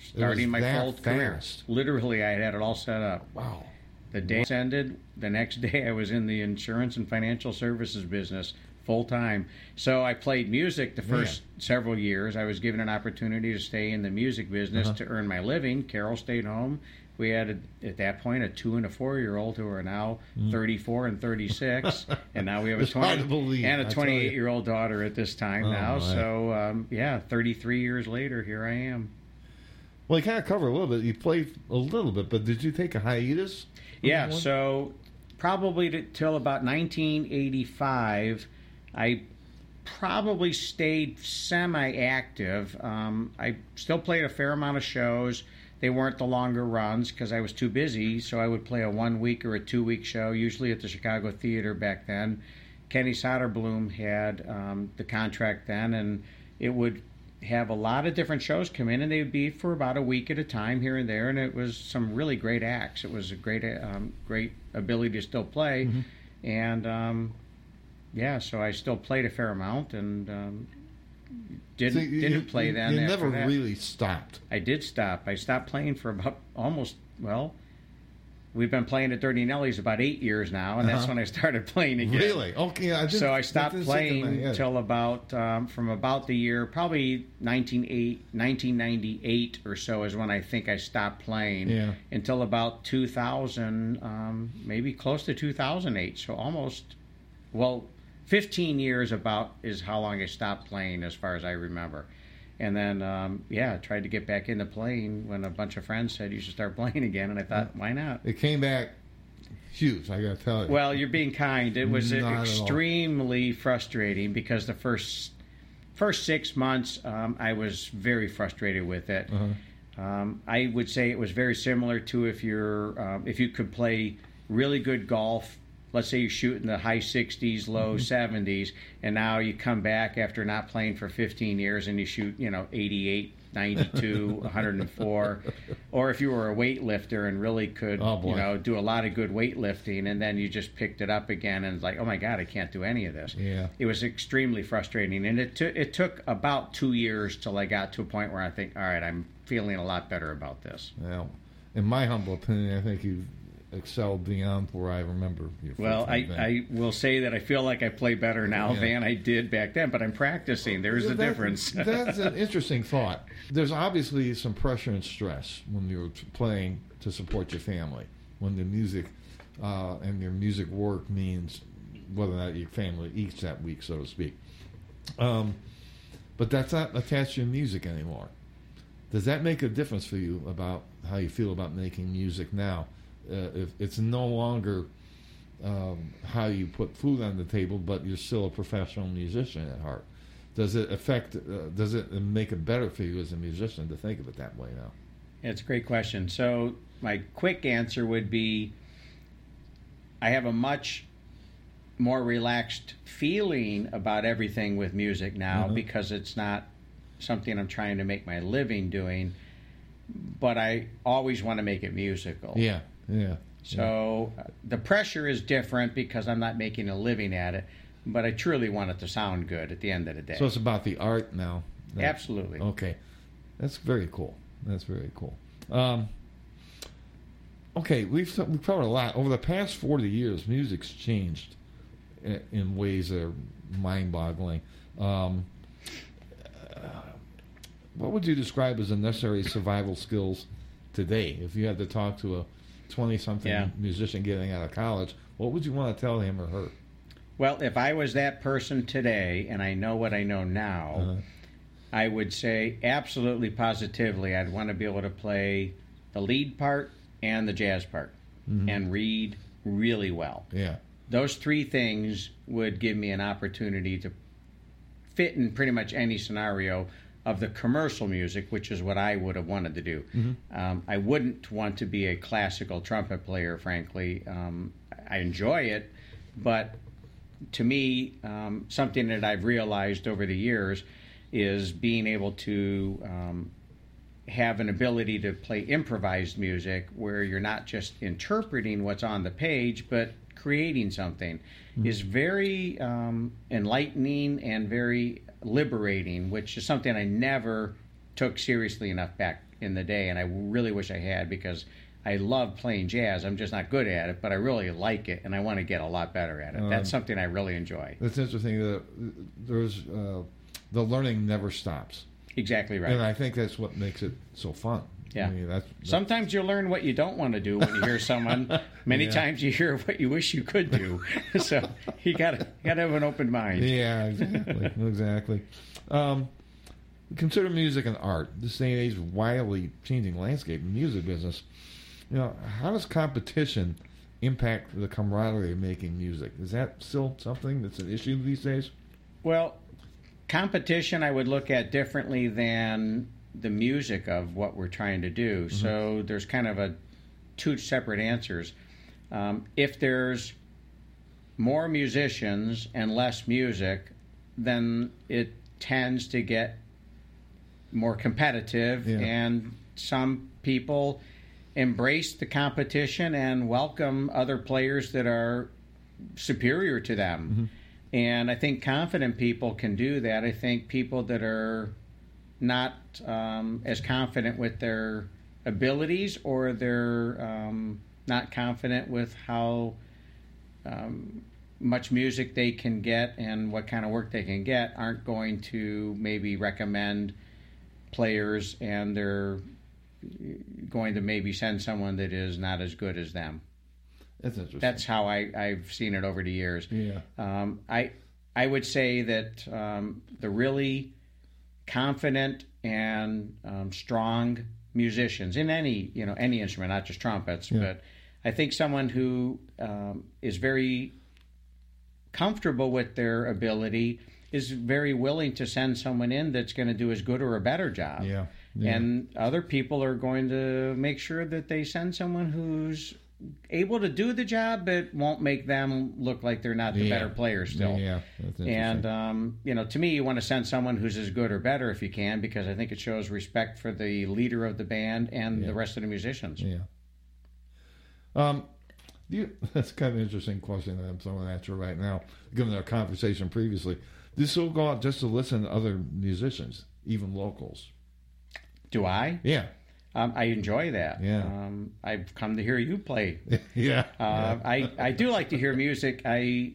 starting my that full career. Literally, I had it all set up. wow. The day ended, the next <laughs> day I was in the insurance and financial services business full time. So I played music the first several years. I was given an opportunity to stay in the music business Uh-huh. to earn my living. Carol stayed home. We had a, at that point a two and a four year old who are now 34 and 36, <laughs> and now we have a Mm. It's hard 20 believe, and a tell you. 28 year old daughter at this time Oh, now. So um, yeah, 33 years later, here I am. Well, you kind of covered a little bit. You played a little bit, but did you take a hiatus? Yeah, so probably till about 1985, I probably stayed semi-active. Um, I still played a fair amount of shows. They weren't the longer runs because I was too busy, so I would play a one-week or a two-week show, usually at the Chicago Theater back then. Kenny Soderblom had um, the contract then, and it would have a lot of different shows come in, and they would be for about a week at a time here and there, and it was some really great acts. It was a great, um, great ability to still play, and um, yeah, so I still played a fair amount, and um, didn't So you- didn't play you, then. You never that. really stopped. I did stop. I stopped playing for about almost well. We've been playing at Dirty Nelly's about eight years now, and that's Uh-huh. when I started playing again. Really? Okay. I So I stopped didn't stick in my playing till about um, from about the year probably 1908 1998 or so is when I think I stopped playing. Yeah. Until about 2000, um, maybe close to 2008. So almost, well, 15 years about is how long I stopped playing as far as I remember. And then, um, yeah, I tried to get back into playing when a bunch of friends said you should start <laughs> playing again, and I thought, why not? It came back huge. I got to tell you. Well, you're being kind. It was Not extremely frustrating because the first first six months um, I was very frustrated with it. Uh-huh. Um, I would say it was very similar to if you're um, if you could play really good golf. Let's say you shoot in the high 60s, low Mm-hmm. 70s, and now you come back after not playing for 15 years and you shoot, you know, 88, 92, <laughs> 104. Or if you were a weightlifter and really could, Oh, you know, do a lot of good weightlifting, and then you just picked it up again and it's like, oh my God, I can't do any of this. Yeah. It was extremely frustrating, and it took it took about two years till I got to a point where I think, all right, I'm feeling a lot better about this. Well, in my humble opinion, I think you excelled beyond where I remember your Well, I, event. I will say that I feel like I play better now Yeah. than I did back then, but I'm practicing. There's a That- difference. <laughs> that's an interesting thought. There's obviously some pressure and stress when you're playing to support your family. When the music uh, and your music work means whether or not your family eats that week, so to speak. Um, but that's not attached to your music anymore. Does that make a difference for you about how you feel about making music now? Uh, it's no longer um, how you put food on the table, but you're still a professional musician at heart. Does it affect? Uh, does it make it better for you as a musician to think of it that way now? It's a great question. So my quick answer would be I have a much more relaxed feeling about everything with music now Mhm. because it's not something I'm trying to make my living doing, but I always want to make it musical. Yeah, yeah. So uh, the pressure is different because I'm not making a living at it, but I truly want it to sound good at the end of the day. So it's about the art now. That- Absolutely. Okay, that's very cool. That's very cool. Um, okay, we've we've covered a lot over the past forty years. Music's changed in, in ways that are mind-boggling. Um, uh, what would you describe as the necessary survival skills today? If you had to talk to a twenty-something Yeah. musician getting out of college, what would you want to tell him or her? Well, if I was that person today and I know what I know now, Uh-huh. I would say absolutely positively I'd want to be able to play the lead part and the jazz part Mm-hmm. and read really well. Yeah, Those three things would give me an opportunity to fit in pretty much any scenario of the commercial music, which is what I would have wanted to do. Um, I wouldn't want to be a classical trumpet player, frankly. Um, I enjoy it, but to me, um, something that I've realized over the years is being able to um, have an ability to play improvised music where you're not just interpreting what's on the page, but creating something is very um, enlightening and very liberating, which is something I never took seriously enough back in the day. And I really wish I had because I love playing jazz. I'm just not good at it, but I really like it and I want to get a lot better at it. That's something I really enjoy. that's interesting. That there's uh, the learning never stops. Exactly right. And I think that's what makes it so fun. Yeah. I mean, that's, that's Sometimes you learn what you don't want to do when you hear someone. <laughs> Many Yeah. times you hear what you wish you could do. <laughs> so you got to got to have an open mind. yeah, exactly, <laughs> exactly. Um, consider music and art. This day and age, wildly changing landscape in the music business. You know, how does competition impact the camaraderie of making music? Is that still something that's an issue these days? Well, competition I would look at differently than the music of what we're trying to do. So there's kind of a two separate answers. Um, if there's more musicians and less music, then it tends to get more competitive, Yeah. and some people embrace the competition and welcome other players that are superior to them. And I think confident people can do that. I think people that are not um, as confident with their abilities or they're um, not confident with how um, much music they can get and what kind of work they can get aren't going to maybe recommend players and they're going to maybe send someone that is not as good as them. That's interesting. That's how I, I've seen it over the years. yeah. Um, I I would say that um, the really confident and um, strong musicians in any you know any instrument, not just trumpets, Yeah. but I think someone who um, is very comfortable with their ability is very willing to send someone in that's going to do as good or a better job. Yeah. yeah. And other people are going to make sure that they send someone who's able to do the job, but won't make them look like they're not the Yeah. better player still. Yeah. And um, you know, to me, you want to send someone who's as good or better if you can, because I think it shows respect for the leader of the band and Yeah. the rest of the musicians. Yeah. Um, do you, <laughs> that's kind of an interesting question that I'm throwing at you right now, given our conversation previously. Do you still go out just to listen to other musicians, even locals? Do I? Yeah. Um, I enjoy that. Yeah. Um, I've come to hear you play. <laughs> yeah. Uh, I I do like to hear music. I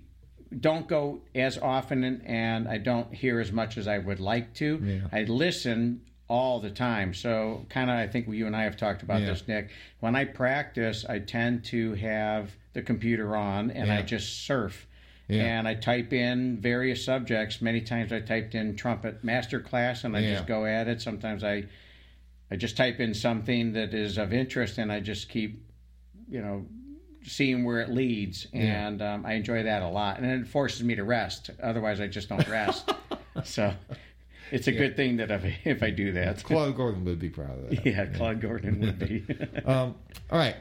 don't go as often and, and I don't hear as much as I would like to. Yeah. I listen all the time. So kind of I think you and I have talked about Yeah. this, Nick. When I practice, I tend to have the computer on and I just surf. Yeah. And I type in various subjects. Many times I typed in trumpet master class and I Yeah. just go at it. Sometimes I I just type in something that is of interest and I just keep, you know, seeing where it leads. Yeah. And um, I enjoy that a lot. And it forces me to rest. Otherwise, I just don't <laughs> rest. so it's a good thing that if, if I do that. Claude Gordon would be proud of that. yeah, Claude Gordon would be. <laughs> Um, all right.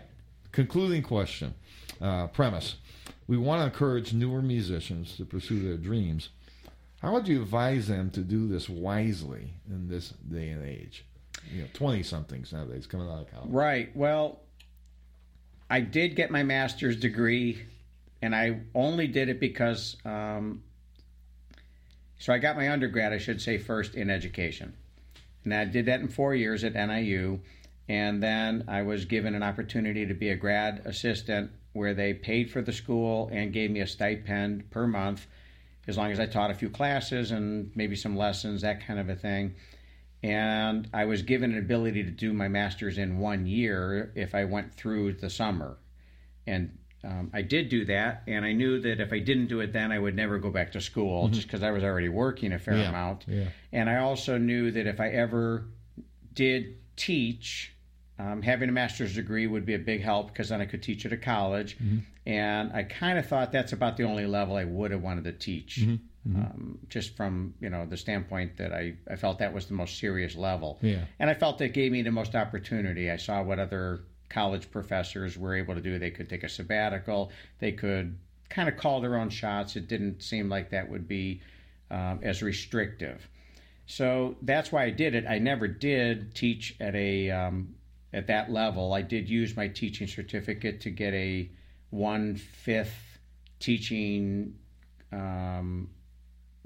Concluding question. Uh, premise. We want to encourage newer musicians to pursue their dreams. How would you advise them to do this wisely in this day and age? You know, 20 somethings nowadays coming out of college. Right. Well, I did get my master's degree, and I only did it because. Um, so I got my undergrad, I should say, first in education. And I did that in four years at NIU. And then I was given an opportunity to be a grad assistant where they paid for the school and gave me a stipend per month as long as I taught a few classes and maybe some lessons, that kind of a thing and I was given an ability to do my master's in one year if I went through the summer. And um, I did do that, and I knew that if I didn't do it then, I would never go back to school just because I was already working a fair Mm-hmm. Yeah, amount. yeah. And I also knew that if I ever did teach, um, having a master's degree would be a big help because then I could teach at a college. Mm-hmm. And I kind of thought that's about the only level I would have wanted to teach, Mm-hmm. Um, just from you know the standpoint that I, I felt that was the most serious level. Yeah. And I felt it gave me the most opportunity. I saw what other college professors were able to do. They could take a sabbatical. They could kind of call their own shots. It didn't seem like that would be um, as restrictive. So that's why I did it. I never did teach at a um, at that level. I did use my teaching certificate to get a one fifth teaching. Um,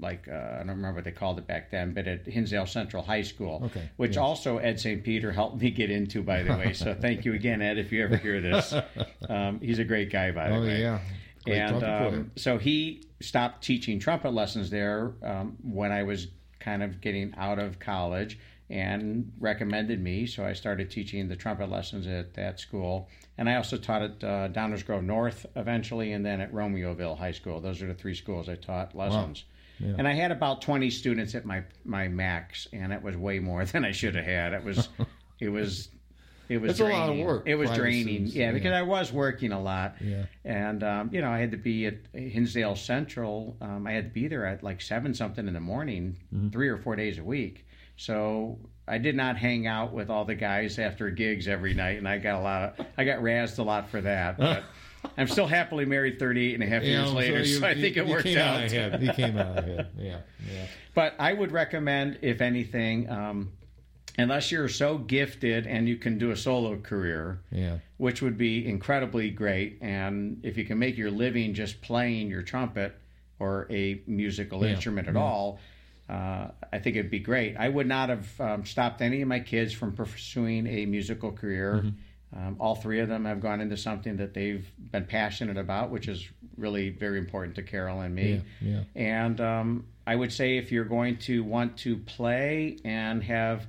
like uh, I don't remember what they called it back then, but at Hinsdale Central High School, Okay, which yeah. also Ed St. Peter helped me get into, by the way. So thank you again, Ed, if you ever hear this. <laughs> Um, he's a great guy, by the Oh, way yeah. Great and um, so he stopped teaching trumpet lessons there um, when I was kind of getting out of college and recommended me. So I started teaching the trumpet lessons at that school. And I also taught at uh, Downers Grove North eventually, and then at Romeoville High School. Those are the three schools I taught lessons. Yeah. And I had about 20 students at my, my max, and it was way more <laughs> than I should have had. It was, it was, it was It's a draining. lot of work, It was draining. Yeah, yeah. because I was working a lot. Yeah. And um, you know, I had to be at Hinsdale Central. Um, I had to be there at like seven something in the morning, Mm-hmm. three or four days a week. So I did not hang out with all the guys after gigs every night, and I got a lot. Of, I got razzed a lot for that. But <laughs> I'm still happily married 38 and a half You years later, so, you- I think it worked came out. ahead. You came out ahead. <laughs> Yeah, yeah. But I would recommend, if anything, um, unless you're so gifted and you can do a solo career, Yeah. which would be incredibly great. And if you can make your living just playing your trumpet or a musical Yeah, instrument at all, uh, I think it'd be great. I would not have um, stopped any of my kids from pursuing a musical career. Mm-hmm. Um, all three of them have gone into something that they've been passionate about, which is really very important to Carol and me. Yeah, yeah. And um, I would say if you're going to want to play and have,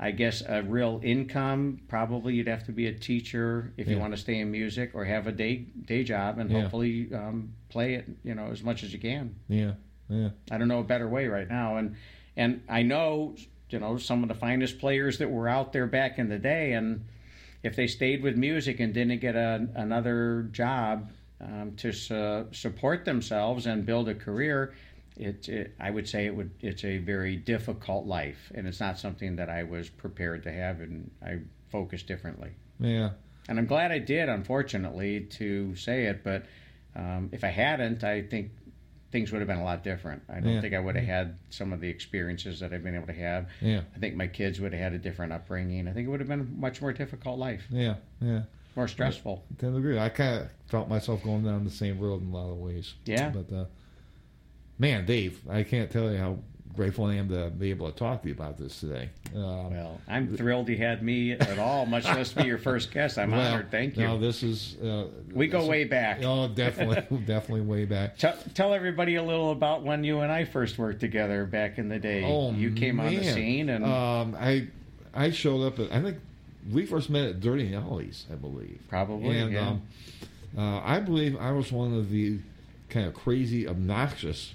I guess, a real income, probably you'd have to be a teacher if you want to stay in music or have a day day job and Yeah. hopefully um, play it, you know, as much as you can. Yeah. Yeah. I don't know a better way right now, and and I know you know some of the finest players that were out there back in the day, and if they stayed with music and didn't get a, another job um, to su- support themselves and build a career, it, it, I would say it would it's a very difficult life, and it's not something that I was prepared to have, and I focused differently. Yeah. And I'm glad I did, unfortunately, to say it. But um, if I hadn't, I think things would have been a lot different. I don't Yeah. think I would have had some of the experiences that I've been able to have. Yeah. I think my kids would have had a different upbringing. I think it would have been a much more difficult life, Yeah. Yeah. more stressful. I to agree. I kind of felt myself going down the same road in a lot of ways. Yeah. But uh, man, Dave, I can't tell you how grateful I am to be able to talk to you about this today. Um, Well, I'm thrilled you had me at all, much less be your first guest. I'm well, honored. Thank you. No, this is. Uh, we go this- way back. Oh, definitely, <laughs> definitely way back. Tell, tell everybody a little about when you and I first worked together back in the day. Oh, you came on the scene, and um, I, I showed up at. I think we first met at Dirty Nellies, I believe. probably, And yeah. um, uh, I believe I was one of the kind of crazy, obnoxious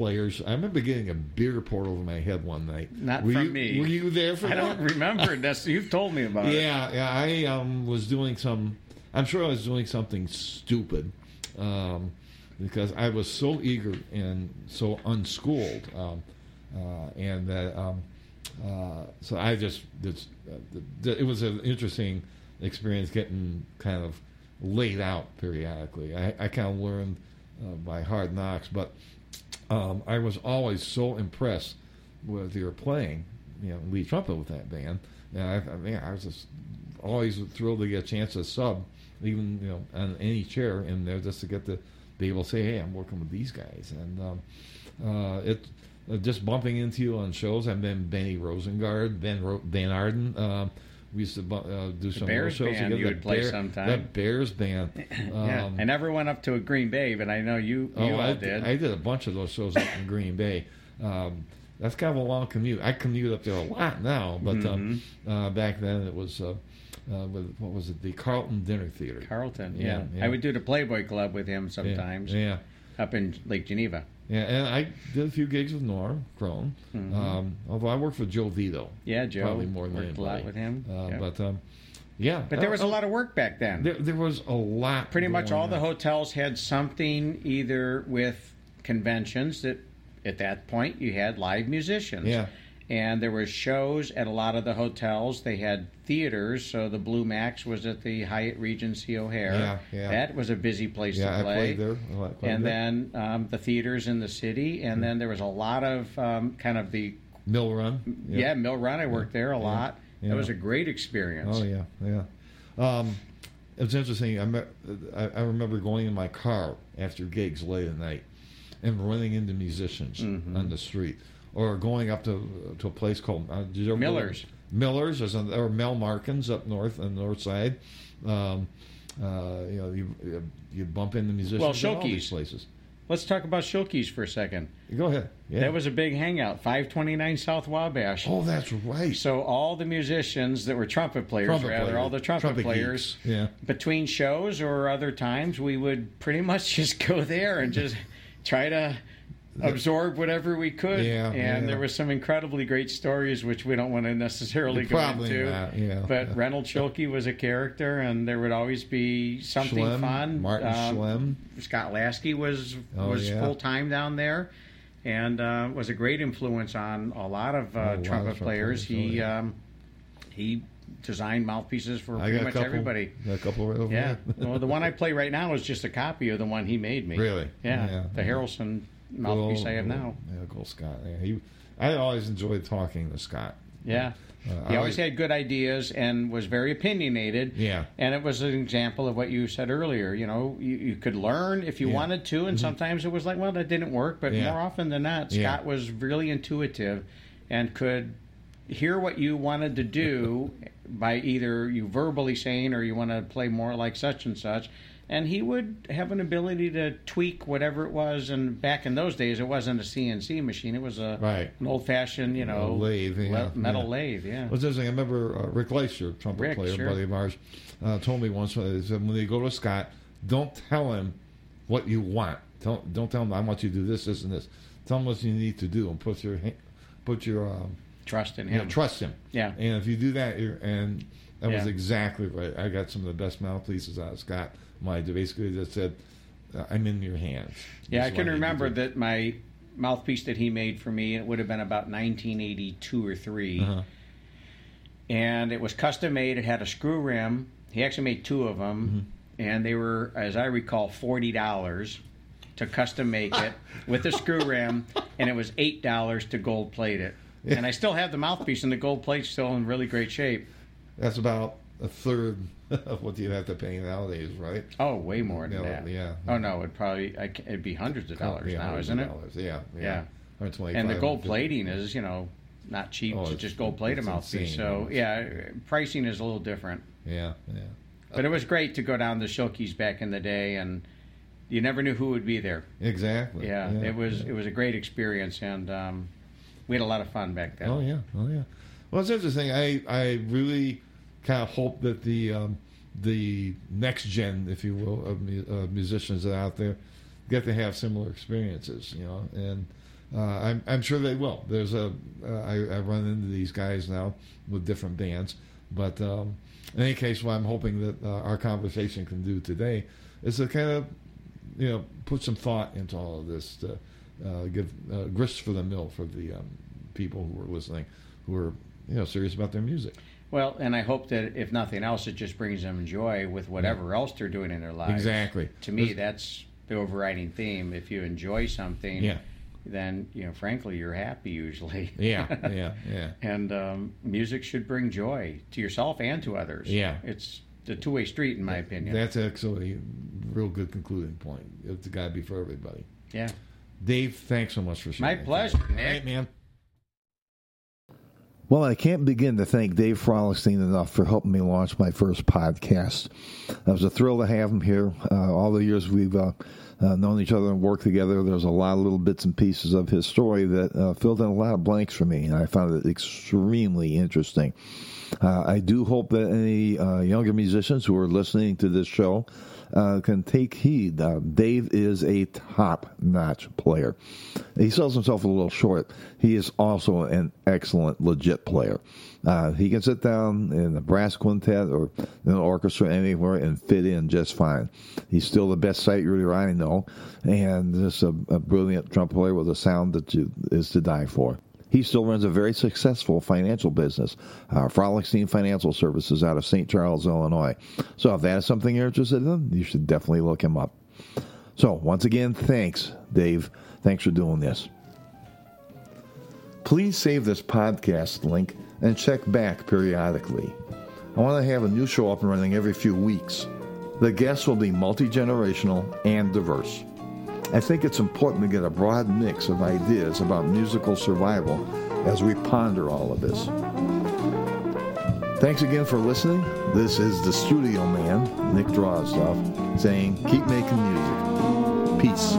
players. I remember getting a beer poured over my head one night. Not were from you, me. Were you there for I that? don't remember. That's you've told me about it. Yeah, yeah. I um, was doing some. I'm sure I was doing something stupid um, because I was so eager and so unschooled, um, uh, and that. Um, uh, so I just, just uh, th- th- it was an interesting experience getting kind of laid out periodically. I, I kind of learned uh, by hard knocks, but um, I was always so impressed with your playing, you know, lead trumpet with that band. And I, I mean, I was just always thrilled to get a chance to sub, even you know, on any chair in there, just to get to be able to say, "Hey, I'm working with these guys." And um, uh, it uh, just bumping into you on shows. I've been Benny Rosengard, Ben Ro- Van Arden. Um, we used to bu- uh, do some Bears shows band together. you would play Bear- sometime. That Bears band. <laughs> Yeah, Um, I never went up to a Green Bay, but I know you. Oh, you all I did. I did a bunch of those shows up in Green Bay. Um, that's kind of a long commute. I commute up there a lot now, but um, Mm-hmm. uh, back then it was uh, uh, with, what was it? The Carlton Dinner Theater. Carlton. Yeah, Yeah, yeah. I would do the Playboy Club with him Yeah, sometimes Yeah, up in Lake Geneva. Yeah, and I did a few gigs with Norm Crone. Mm-hmm. Um, although I worked for Joe Vito, Yeah, Joe. probably more than worked a lot with him. Uh, Yeah. But um, yeah, But there was a uh, lot of work back then. There, there was a lot. Pretty much all the hotels had something either with conventions that at that point you had live musicians. Yeah. And there were shows at a lot of the hotels. They had theaters, so the Blue Max was at the Hyatt Regency O'Hare. Yeah, yeah. That was a busy place Yeah, to I play. played there. a lot- and bit. then um, the theaters in the city, and then there was a lot of um, kind of the Mill Run. yeah, Mill Run. I worked there a lot. Yeah. That was a great experience. Oh yeah, yeah. Um, it was interesting. I, I I remember going in my car after gigs late at night and running into musicians Mm-hmm. on the street, or going up to to a place called uh, did you ever go Miller's. Miller's, an, or Mel Markins up north on the north side. Um, uh, you know, you you bump into musicians Well, at all these places. Let's talk about Schilke's for a second. Go ahead. Yeah. That was a big hangout, 529 South Wabash. oh, that's right. So all the musicians that were trumpet players, Trumpet rather, player. all the trumpet, Trumpet players, geeks. Yeah. between shows or other times, we would pretty much <laughs> just go there and just try to absorb whatever we could. Yeah, and yeah. there were some incredibly great stories, which we don't want to necessarily go Probably into. not, yeah. But Renold Schilke was a character, and there would always be something Schlem, fun. Martin Um, Schlem. Scott Laskey was Oh, was yeah. full time down there, and uh, was a great influence on a lot of uh, Oh, a lot of trumpet players. players, oh, He um, he designed mouthpieces for pretty much couple. everybody. A couple right over Yeah, there. well, the one I play right now is just a copy of the one he made me. Really? Yeah, Yeah. the Harrelson mouthpiece I have now. Yeah, cool Scott. Yeah, he, I always enjoyed talking to Scott. Yeah. Uh, He always had good ideas and was very opinionated. Yeah. And it was an example of what you said earlier. You know, you, you could learn if you Yeah. Mm-hmm. wanted to, and sometimes it was like, well, that didn't work. But Yeah. more often than not, Yeah. Scott was really intuitive and could hear what you wanted to do <laughs> by either you verbally saying or you want to play more like such and such. And he would have an ability to tweak whatever it was. And back in those days, it wasn't a CNC machine; it was a Right. an old fashioned, you know, lathe, yeah, metal yeah. lathe. Yeah. Was interesting. I remember uh, Rick Leicester, trumpet Rick, player, sure. buddy of ours, uh, told me once uh, he said when they go to Scott, don't tell him what you want. Tell, don't tell him I want you to do this, this, and this. Tell him what you need to do, and put your put your um, trust in him. trust him. Yeah. And if you do that, you're, and that was exactly right. I got some of the best mouthpieces out of Scott. My basically just said, uh, "I'm in your hands." Yeah, I can what need to remember do. that my mouthpiece that he made for me. It would have been about 1982 or 3 Uh-huh. and it was custom made. It had a screw rim. He actually made two of them, Mm-hmm. and they were, as I recall, forty dollars to custom make it <laughs> with a screw rim, and it was eight dollars to gold plate it. And I still have the mouthpiece, and the gold plate still in really great shape. That's about a third <laughs> of what you have to pay nowadays, right? Oh, way more than Yeah, that. yeah. Oh no, it'd probably I it'd be hundreds of dollars Yeah, now, isn't it? dollars. Yeah, yeah. Yeah. And the gold 150. plating is, you know, not cheap Oh, to just gold plate a mouthpiece. insane. So yeah, pricing is a little different. Yeah, yeah. But it was great to go down to Schilke's back in the day, and you never knew who would be there. Exactly. Yeah, it was it was a great experience, and um, we had a lot of fun back then. Oh yeah, oh yeah. Well, it's interesting. I I really kind of hope that the um, the next gen, if you will, of uh, musicians that are out there get to have similar experiences. You know, and uh, I'm I'm sure they will. There's a uh, I, I run into these guys now with different bands, but um, in any case, what I'm hoping that uh, our conversation can do today is to kind of you know put some thought into all of this to uh, give uh, grist for the mill for the um, people who are listening who are you know serious about their music. Well, and I hope that if nothing else, it just brings them joy with whatever else they're doing in their lives. Exactly. To me, that's the overriding theme. If you enjoy something, Yeah. then you know, frankly, you're happy usually. <laughs> Yeah, yeah, yeah. <laughs> and um, music should bring joy to yourself and to others. Yeah. it's the two-way street, in my opinion. That's actually a real good concluding point. It's got to be for everybody. yeah. Dave, thanks so much for sharing. My pleasure, Nick. right, man. Well, I can't begin to thank Dave Frolickstein enough for helping me launch my first podcast. It was a thrill to have him here. Uh, all the years we've uh, uh, known each other and worked together, there's a lot of little bits and pieces of his story that uh, filled in a lot of blanks for me, and I found it extremely interesting. Uh, I do hope that any uh, younger musicians who are listening to this show uh, can take heed. Uh, Dave is a top notch player. He sells himself a little short. He is also an excellent, legit player. Uh, he can sit down in a brass quintet or an orchestra anywhere and fit in just fine. He's still the best sight reader I know, and just a, a brilliant trumpet player with a sound that you, is to die for. He still runs a very successful financial business, uh, Frolickstein Financial Services out of St. Charles, Illinois. So if that is something you're interested in, you should definitely look him up. So once again, thanks, Dave. Thanks for doing this. Please save this podcast link and check back periodically. I want to have a new show up and running every few weeks. The guests will be multi generational and diverse. I think it's important to get a broad mix of ideas about musical survival as we ponder all of this. Thanks again for listening. This is the studio man, Nick Drozdoff, saying keep making music. Peace.